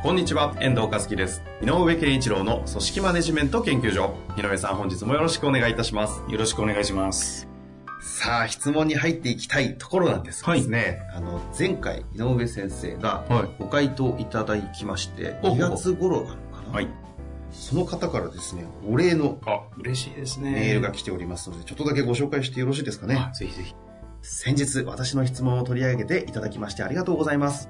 こんにちは、遠藤和樹です。井上健一郎の組織マネジメント研究所。井上さん、本日もよろしくお願いいたします。よろしくお願いします。さあ、質問に入っていきたいところなんですがですね、あの、前回、井上先生がはいご回答いただきまして、お2月頃なのかな？はい。その方からですね、お礼のあ、嬉しいですね。メールが来ておりますので、ちょっとだけご紹介してよろしいですかね？あ。ぜひぜひ。先日、私の質問を取り上げていただきましてありがとうございます。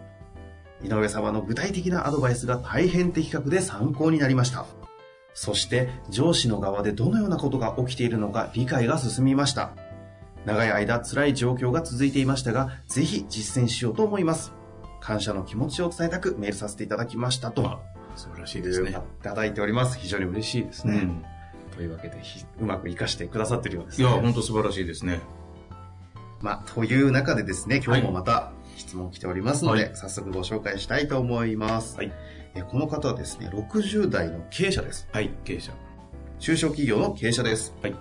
井上様の具体的なアドバイスが大変的確で参考になりました。そして、上司の側でどのようなことが起きているのか理解が進みました。長い間辛い状況が続いていましたが、ぜひ実践しようと思います。感謝の気持ちを伝えたくメールさせていただきましたと。あ素晴らしいですね。いただいております。非常に嬉しいですね。うんというわけで、ひうまく活かしてくださってるようですいや、ね。本当素晴らしいですね。まあ、という中でですね、今日もまた質問来ておりますので、はい早速ご紹介したいと思います。はいえこの方はですね、60代の経営者です。はい、経営者。中小企業の経営者です。はい。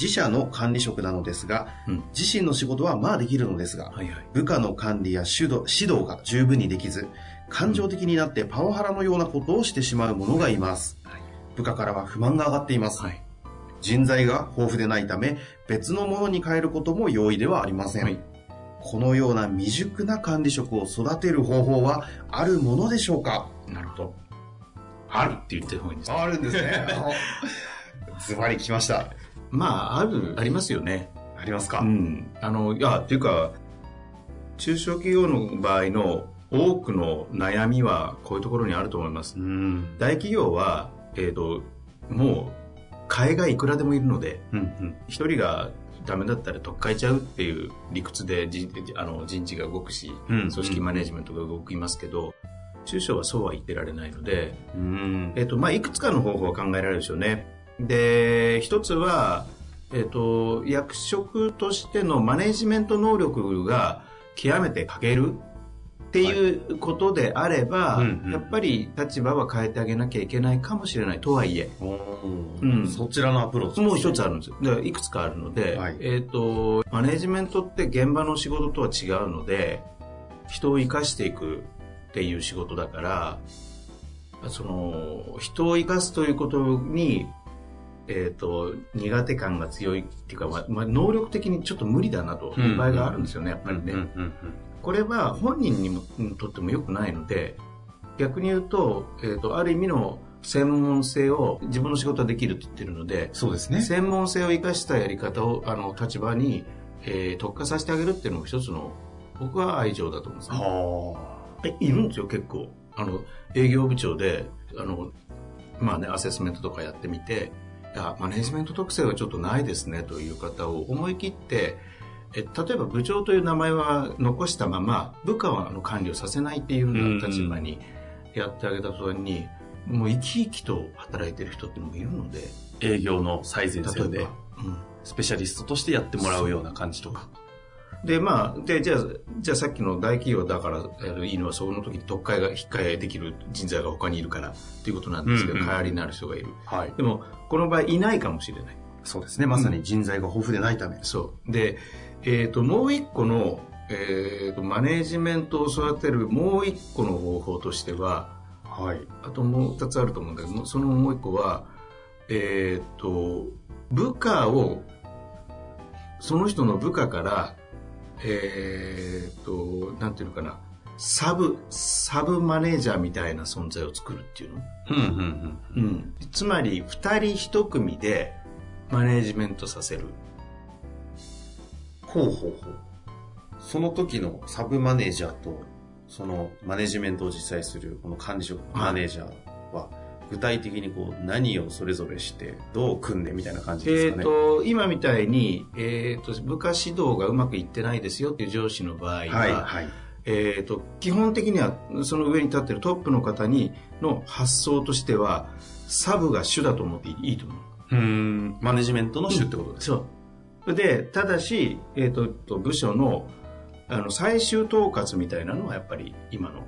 自社の管理職なのですが、うん。自身の仕事はまあできるのですが、はいはい。部下の管理や指導指導が十分にできず、感情的になってパワハラのようなことをしてしまう者がいます。はい。部下からは不満が上がっています。はい。人材が豊富でないため、別のものに変えることも容易ではありません。はい。このような未熟な管理職を育てる方法はあるものでしょうか？なるほど。あるって言ってる方がいいんですかあるんですね。ズバリ来ました。まあ、ある、ありますよね。ありますか、うん。あの、いや、っていうか、中小企業の場合の多くの悩みはこういうところにあると思います。うん。大企業は、えっ、と、もう、替えがいくらでもいるので、うん。うん。一人がダメだったら取っ換えちゃうっていう理屈で人あの人事が動くし、うん組織マネジメントが動きますけど、中小はそうは言ってられないので、うん。えっとまあ、いくつかの方法は考えられるでしょうね。で一つは、えっと役職としてのマネジメント能力が極めて欠けるっていうことであれば、うんうん。やっぱり立場は変えてあげなきゃいけないかもしれないとはいえ、おうん。ーそちらのアプローチもう一つああるんですよ。だからいくつかあるので、はい。えっ、と、マネジメントって現場の仕事とは違うので、人を生かしていくっていう仕事だから、その、人を生かすということに、えっ、と、苦手感が強いっていうか、まあまあ、能力的にちょっと無理だなという場合があるんですよね、やっぱりね。うんうんこれは本人にもにとっても良くないので逆に言うと,、えー、とある意味の専門性を自分の仕事はできるって言ってるのでそうですね。専門性を生かしたやり方をあの立場に、えー特化させてあげるっていうのも一つの僕は愛情だと思うんですね。いるんですよ結構。あの営業部長であのまあねアセスメントとかやってみていやマネジメント特性はちょっとないですねという方を思い切ってえ例えば部長という名前は残したまま部下はあの管理をさせないっていうような立場にやってあげた途端にもう生き生きと働いてる人っていうのもいるのであ。営業の最前線でうん、スペシャリストとしてやってもらうような感じとか。で、まあ、で、じゃあ、じゃあさっきの大企業だからやるいいのは、その時に特会が、引っ換えできる人材が他にいるからっていうことなんですけど、うんうん代わりになる人がいる。はい。でも、この場合いないかもしれない。そうですね。まさに人材が豊富でないため。そう。で、えっ、と、もう一個の、えっ、と、マネージメントを育てるもう一個の方法としては、はい。あともう二つあると思うんだけど、そのもう一個は、えっ、と、部下を、その人の部下から、えっ、と、なんていうのかな、サブ、サブマネージャーみたいな存在を作るっていうの？うんうんうん。うん。つまり、二人一組でマネージメントさせる。ほうほうほう。その時のサブマネージャーと、そのマネジメントを実際するこの管理職マネージャーは、具体的にこう何をそれぞれして、どう組んでみたいな感じですえっ、かね。と、今みたいに、えっ、と、部下指導がうまくいってないですよっていう上司の場合は、はいはい。えー、と基本的にはその上に立ってるトップの方にの発想としてはサブが主だと思っていいと思う。うん。マネジメントの主ってことです。そう。で、ただし、えっ、と、部署の、あの、最終統括みたいなのはやっぱり今の、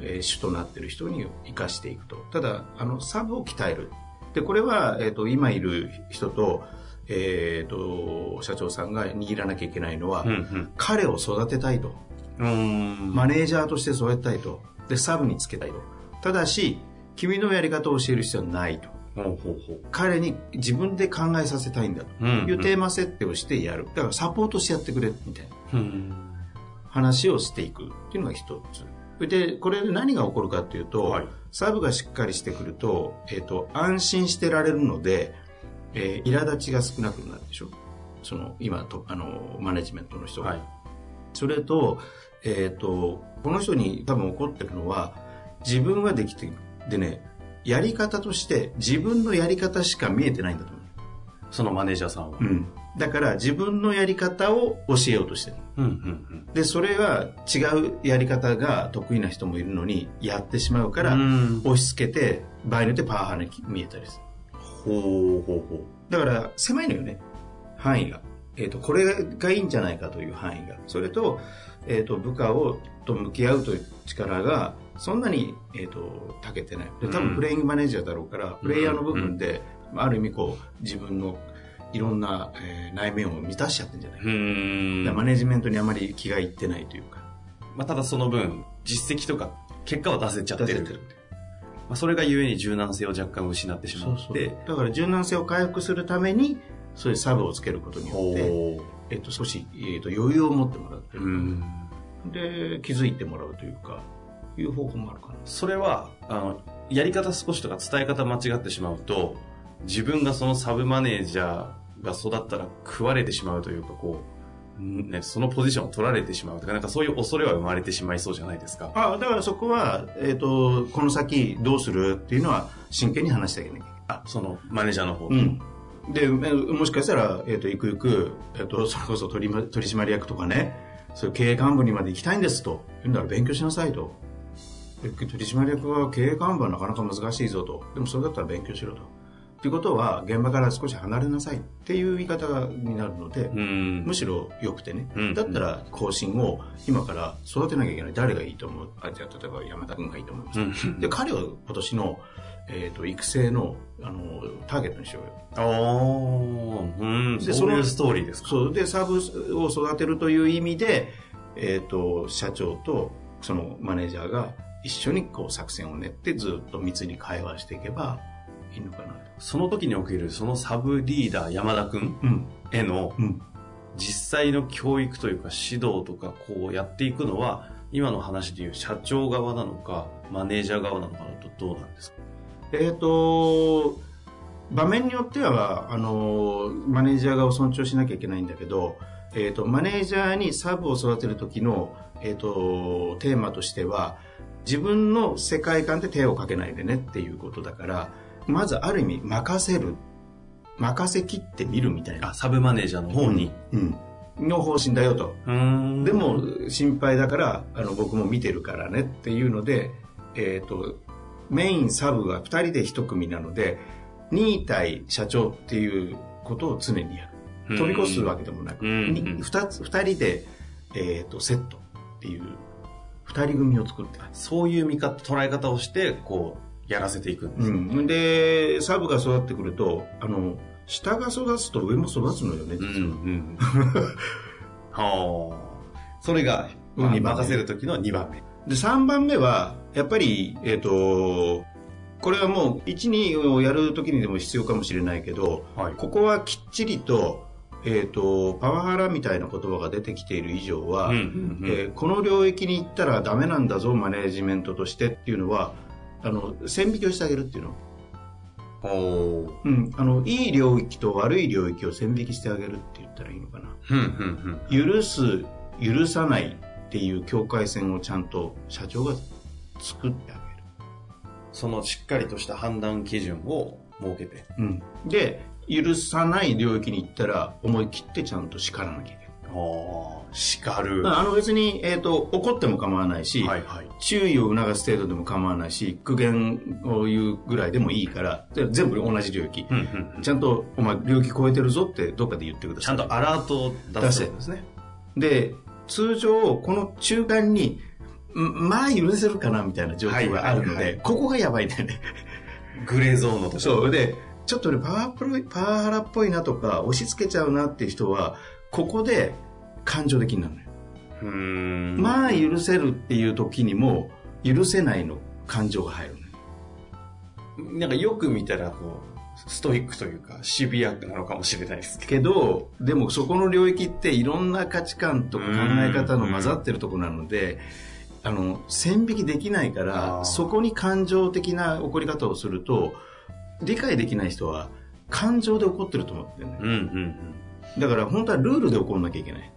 えー主となってる人に生かしていくと。ただ、あの、サブを鍛える。で、これは、えっ、と、今いる人と、えっ、と、社長さんが握らなきゃいけないのは、うん彼を育てたいと。うん。うん。マネージャーとして育てたいと。で、サブにつけたいと。ただし、君のやり方を教える必要はないと。彼に自分で考えさせたいんだとうんいうテーマ設定をしてやる。だからサポートしてやってくれみたいなうん。話をしていくっていうのが一つ。で、これで何が起こるかっていうと、はいサブがしっかりしてくると、えっ、と、安心してられるので、えー苛立ちが少なくなるでしょその、今と、あの、マネジメントの人が。はい。それと、えっ、と、この人に多分起こってるのは、自分はできてる。でね、やり方として自分のやり方しか見えてないんだと思う。そのマネージャーさんは。うん。だから自分のやり方を教えようとしてる。うんうんで、それは違うやり方が得意な人もいるのに、やってしまうから、うん押し付けて、場合によってパワハラに見えたりする。ほうほうほだから、狭いのよね。範囲が。えっ、と、これがいいんじゃないかという範囲が。それと、えっ、と、部下を、と向き合うという力が、そんなに、えっ、と、長けてない。で、多うん分プレイングマネージャーだろうから、プレイヤーの部分で、ある意味こう、自分のいろんな、えー内面を満たしちゃってんじゃない？か。からマネジメントにあまり気がいってないというか。まあ、ただその分、実績とか、結果は出せちゃってる。てるまあ、それがゆえに柔軟性を若干失ってしまって、だから柔軟性を回復するために、そういうサブをつけることによって、ほえっと、少し、えっと、余裕を持ってもらうとう。いううか、ん。で、気づいてもらうというか、いう方法もあるかな。それは、あの、やり方少しとか伝え方間違ってしまうと、自分がそのサブマネージャーが育ったら食われてしまうというか、こう、んね、そのポジションを取られてしまうとか、なんかそういう恐れは生まれてしまいそうじゃないですか。あだからそこは、えっ、と、この先どうするっていうのは真剣に話してあげなきゃいあ、そのマネージャーの方。うん。で、えもしかしたら、えっ、と、ゆくゆく、えっ、と、それこそ取りま取締役とかね、そういう経営幹部にまで行きたいんですと。言うんなら勉強しなさいと。で取締役は経営幹部はなかなか難しいぞと。でもそれだったら勉強しろと。ということは、現場から少し離れなさい。っていう言い方になるので、うん。むしろ良くてね、うん。だったら後進を今から育てなきゃいけない。誰がいいと思う？あじゃあ例えば山田君がいいと思います、うん。で彼を今年の、えー、と育成のあのターゲットにしようよ。ああ、うん。でそういうストーリーですか。そう。でサーブを育てるという意味で、えー、と社長とそのマネージャーが一緒にこう作戦を練ってずっと密に会話していけばいいのかなと。その時におけるそのサブリーダー山田くんうん。へのうん。実際の教育というか指導とかこうやっていくのは今の話でいう社長側なのかマネージャー側なのかなとどうなんですか？えっ、と、場面によっては、あの、マネージャー側を尊重しなきゃいけないんだけど、えっ、と、マネージャーにサブを育てる時の、えっ、と、テーマとしては、自分の世界観で手をかけないでねっていうことだから、まずある意味任せる、任せきってみるみたいな。あサブマネージャーの方に、うん。の方針だよと。うん。でも心配だからあの僕も見てるからねっていうので、えー、とメインサブが2人で1組なので2対社長っていうことを常にやる。飛び越すわけでもなく、うん。に二つ2人で、えー、とセットっていう2人組を作ってそういう見方捉え方をしてこうやらせていくんです、うん、でサブが育ってくるとあの下が育つと上も育つのよね。実は、うん はあ。それが、まあ二番目。任せる時の2番目。で、3番目は、やっぱり、えっ、と、これはもう、1、2をやるときにでも必要かもしれないけど、はい。ここはきっちりと、えっ、と、パワハラみたいな言葉が出てきている以上は、うんうんうんえーこの領域に行ったらダメなんだぞ、マネージメントとしてっていうのは、あの、線引きをしてあげるっていうの。おーうん。あの、いい領域と悪い領域を線引きしてあげるって言ったらいいのかな。うんうんうん許す、許さないっていう境界線をちゃんと社長が作ってあげる。そのしっかりとした判断基準を設けてうん、で許さない領域に行ったら思い切ってちゃんと叱らなきゃいけない叱る。あの別に、えっ、と、怒っても構わないし、はいはい。注意を促す程度でも構わないし、苦言を言うぐらいでもいいから、で全部同じ領域。うんうんうんちゃんと、お前、領域超えてるぞってどっかで言ってくだちさい。ゃんとアラートを出す出せんですね。で、通常、この中間に、んまあ許せるかなみたいな状況があるのはいはいはいで、ここがやばいんだよね。グレーゾーンのところ。そう。で、ちょっとね、パワープロパワハラっぽいなとか、押し付けちゃうなっていう人は、ここで感情的になるのよ。まあ許せるっていう時にも、許せないの感情が入る。なんかよく見たら、こう、ストイックというか、シビアなのかもしれないですけけど、でもそこの領域っていろんな価値観とか考え方の混ざってるところなので、あの、線引きできないかあら、ーそこに感情的な怒り方をすると、理解できない人は感情で怒ってると思ってるね。ど。うんうんだから本当はルールで怒んなきゃいけない。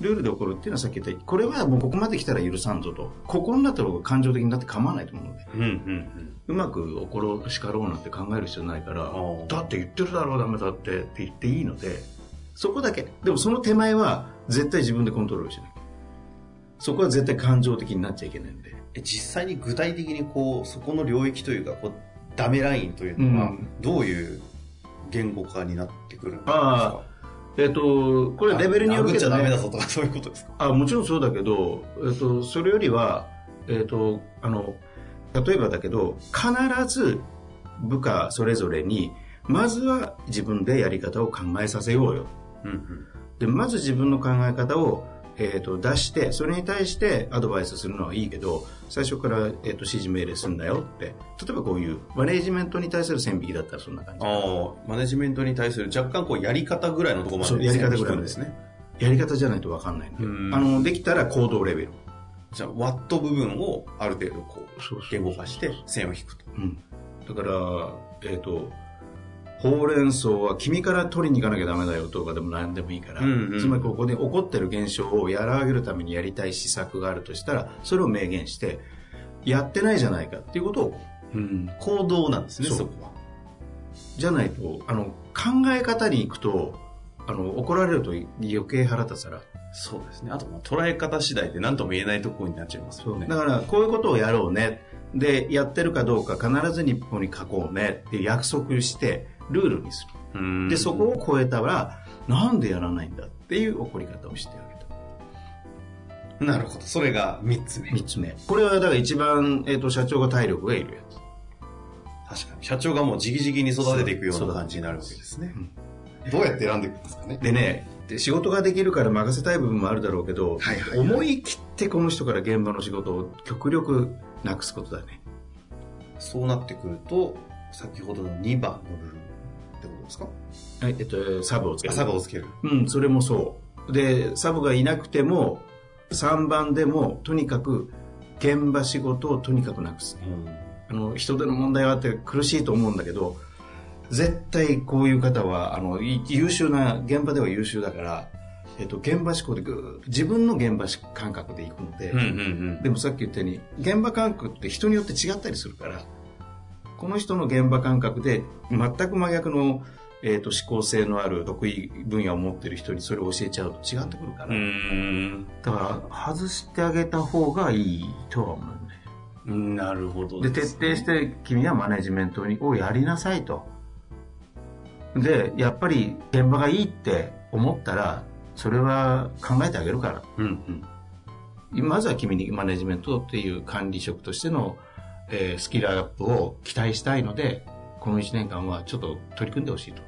ルールで怒るっていうのはさっき言ったこれはもうここまで来たら許さんぞと。ここになったら感情的になって構わないと思うので。うん。うんうんうまく怒ろう、叱ろうなんて考える必要ないからー、だって言ってるだろう、ダメだってって言っていいので、そこだけ。でもその手前は絶対自分でコントロールしなきゃ。そこは絶対感情的になっちゃいけないので。え実際に具体的にこう、そこの領域というか、こう、ダメラインというのはうん、どういう言語化になってくるんですあかえっ、と、これレベルによるけど、ね、ダメだぞとか、そういうことですか？あもちろんそうだけど、えっと、それよりは、えっと、あの、例えばだけど、必ず部下それぞれに、まずは自分でやり方を考えさせようよ。うんうん。で、まず自分の考え方を、えっと出して、それに対してアドバイスするのはいいけど、最初から、えっと指示命令すんだよって。例えばこういう、マネージメントに対する線引きだったらそんな感じ。ああ、マネジメントに対する若干こう、やり方ぐらいのところまでそうやり方ぐらいまでですね。やり方じゃないと分かんないんで。うんあの、できたら行動レベル。じゃあ、ワット部分をある程度こう、言語化して線を引くと。うん。だから、えっ、と、ほうれん草は君から取りに行かなきゃダメだよとかでも何でもいいから、うんうんつまりここで起こってる現象を和らげるためにやりたい施策があるとしたら、それを明言して、やってないじゃないかっていうことを、うん。行動なんですね、そこは。じゃないと、あの、考え方に行くと、あの、怒られると余計腹立つから。そうですね。あと、まあ捉え方次第で何とも言えないところになっちゃいますよね。だから、こういうことをやろうね。で、やってるかどうか必ず日本に書こうねって約束して、ルールにする。うんで、そこを超えたら、なんでやらないんだっていう怒り方をしてあげた。なるほど。それが3つ目。三つ目。これはだから一番、えっ、と、社長が体力がいるやつ。確かに。社長がもう直々に育てていくような感じになるわけですね。どうやって選んでいくんですかね？でね、で仕事ができるから任せたい部分もあるだろうけど、はいはいはい思い切ってこの人から現場の仕事を極力なくすことだね。そうなってくると、先ほどの2番の部分ってことですか？はい、えっと、サブをつける。サブをつける。うん、それもそう。で、サブがいなくても、3番でも、とにかく、現場仕事をとにかくなくす。あの、人手の問題はあって苦しいと思うんだけど、絶対こういう方は、あの、い優秀な、現場では優秀だから、えっと、現場思考でぐ自分の現場感覚でいくので、うんうんうん。でもさっき言ったように、現場感覚って人によって違ったりするから、この人の現場感覚で全く真逆の、えっと思考性のある得意分野を持ってる人にそれを教えちゃうと違ってくるから、ん。だから外してあげた方がいいとは思うね。なるほどで、す徹底して君はマネジメントをやりなさいと。で、やっぱり現場がいいって思ったら、それは考えてあげるから。うんうん。まずは君にマネジメントっていう管理職としての、えースキルアップを期待したいので、この1年間はちょっと取り組んでほしいと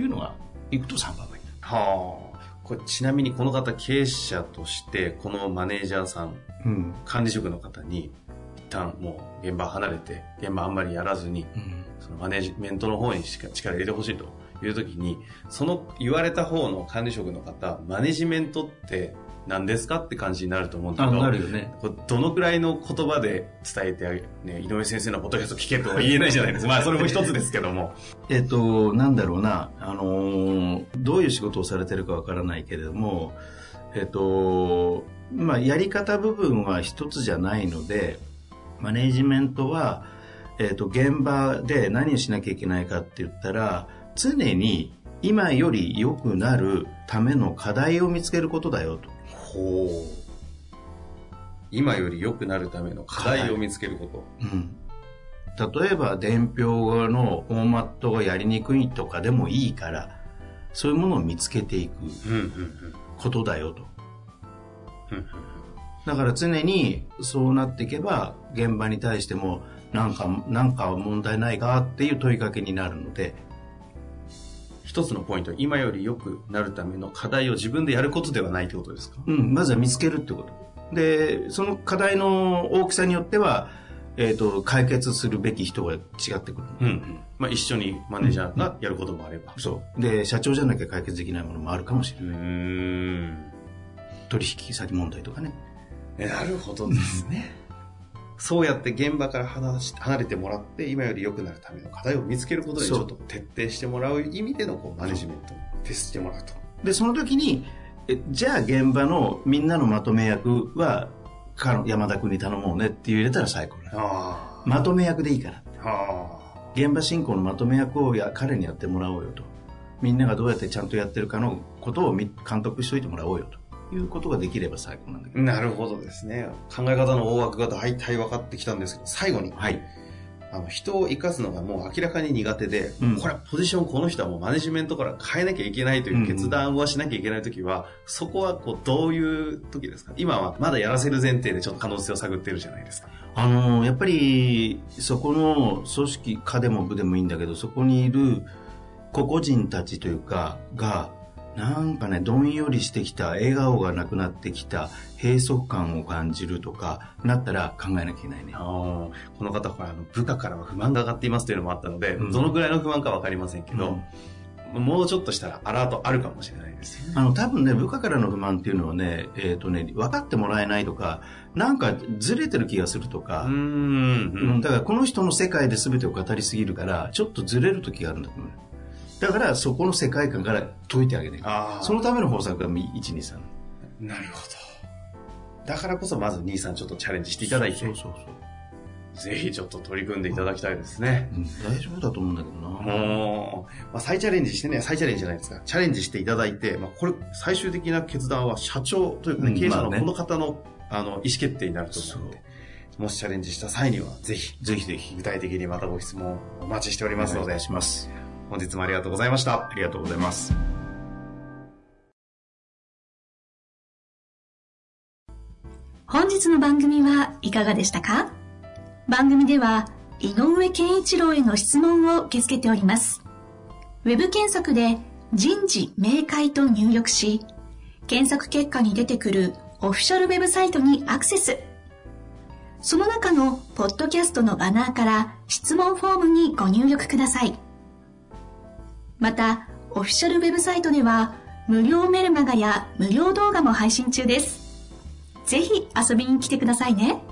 いうのが、いくと3番目。はあ。これちなみにこの方経営者として、このマネージャーさん、うん。管理職の方に、一旦もう現場離れて、現場あんまりやらずに、うん。そのマネジメントの方にしか力入れてほしいという時に、その言われた方の管理職の方、マネジメントって何ですかって感じになると思うんだあ、けど、なるよね。どのくらいの言葉で伝えてあげね、井上先生のポッドキャスト聞けとは言えないじゃないですか。まあ、それも一つですけども。えっ、と、なんだろうな、あのーどういう仕事をされてるかわからないけれども、えっ、と、まあ、やり方部分は一つじゃないので、マネージメントは、えっ、と、現場で何をしなきゃいけないかって言ったら、常に今より良くなるための課題を見つけることだよと。ほう。今より良くなるための課題を見つけること。うん。例えば、伝票のフォーマットがやりにくいとかでもいいから、そういうものを見つけていく。ことだよと。うんだから常にそうなっていけば、現場に対しても、なんか、なんか問題ないかっていう問いかけになるので、一つのポイント、今より良くなるための課題を自分でやることではないってことですか？うん、まずは見つけるってこと。で、その課題の大きさによっては、えっ、と、解決するべき人が違ってくる。うんうん。まあ一緒にマネージャーがやることもあれば。そう。で、社長じゃなきゃ解決できないものもあるかもしれない。うーん。取引先問題とかね。えなるほどですね。そうやって現場から離し離れてもらって、今より良くなるための課題を見つけることで、ちょっと徹底してもらう意味でのこうマネジメントを徹してもらうと。で、その時に、えじゃあ現場のみんなのまとめ役は、山田君に頼もうねって入れたら最高だ。あまとめ役でいいから。あ。は現場進行のまとめ役をや彼にやってもらおうよと。みんながどうやってちゃんとやってるかのことをみ監督しといてもらおうよということができれば最高なんだけあ。なるほどですね。考え方の大枠が大体分かってきたんですけど、最後にど。、はい。あの人を生かすのがもう明らかに苦手で、うんこれはポジションこの人はもうマネジメントから変えなきゃいけないという決断はしなきゃいけないときは、そこはこうどういう時ですか？今はまだやらせる前提でちょっと可能性を探ってるじゃないですか。あのやっぱりそこの組織課でも部でもいいんだけどそこにいる個々人たちというかがなんかねどんよりしてきた笑顔がなくなってきた閉塞感を感じるとかなったら考えなきゃいけないねこの方、ほら、部下からは不満が上がっていますというのもあったので、うんどのぐらいの不満かわかりませんけど、うんもうちょっとしたらアラートあるかもしれないですよね。あの多分ね部下からの不満っていうのはね,、えーとね分かってもらえないとかなんかずれてる気がするとか。うんだからこの人の世界で全てを語りすぎるからちょっとずれる時があるんだと思うだからそこの世界観から解いてあげてああ。そのための方策が123なるほど。だからこそまず兄さんちょっとチャレンジしていただいて、そうそうぜひちょっと取り組んでいただきたいですね。そう、うん、大丈夫だと思うんだけどな。もう、まあ、再チャレンジしてね、再チャレンジじゃないですか。チャレンジしていただいて、まあ、これ、最終的な決断は社長というかね、うん経営者のこの方の、あの、意思決定になると思うので、もしチャレンジした際には、ぜひ、ぜひぜひ。具体的にまたご質問お待ちしておりますので。お願い、します本日もありがとうございましたあ。りがとうございます本日の番組はいかがでしたか？番組では井上健一郎への質問を受け付けております。ウェブ検索で人事明快と入力し、検索結果に出てくるオフィシャルウェブサイトにアクセス。その中のポッドキャストのバナーから質問フォームにご入力ください。また、オフィシャルウェブサイトでは無料メルマガや無料動画も配信中です。ぜひ遊びに来てくださいね。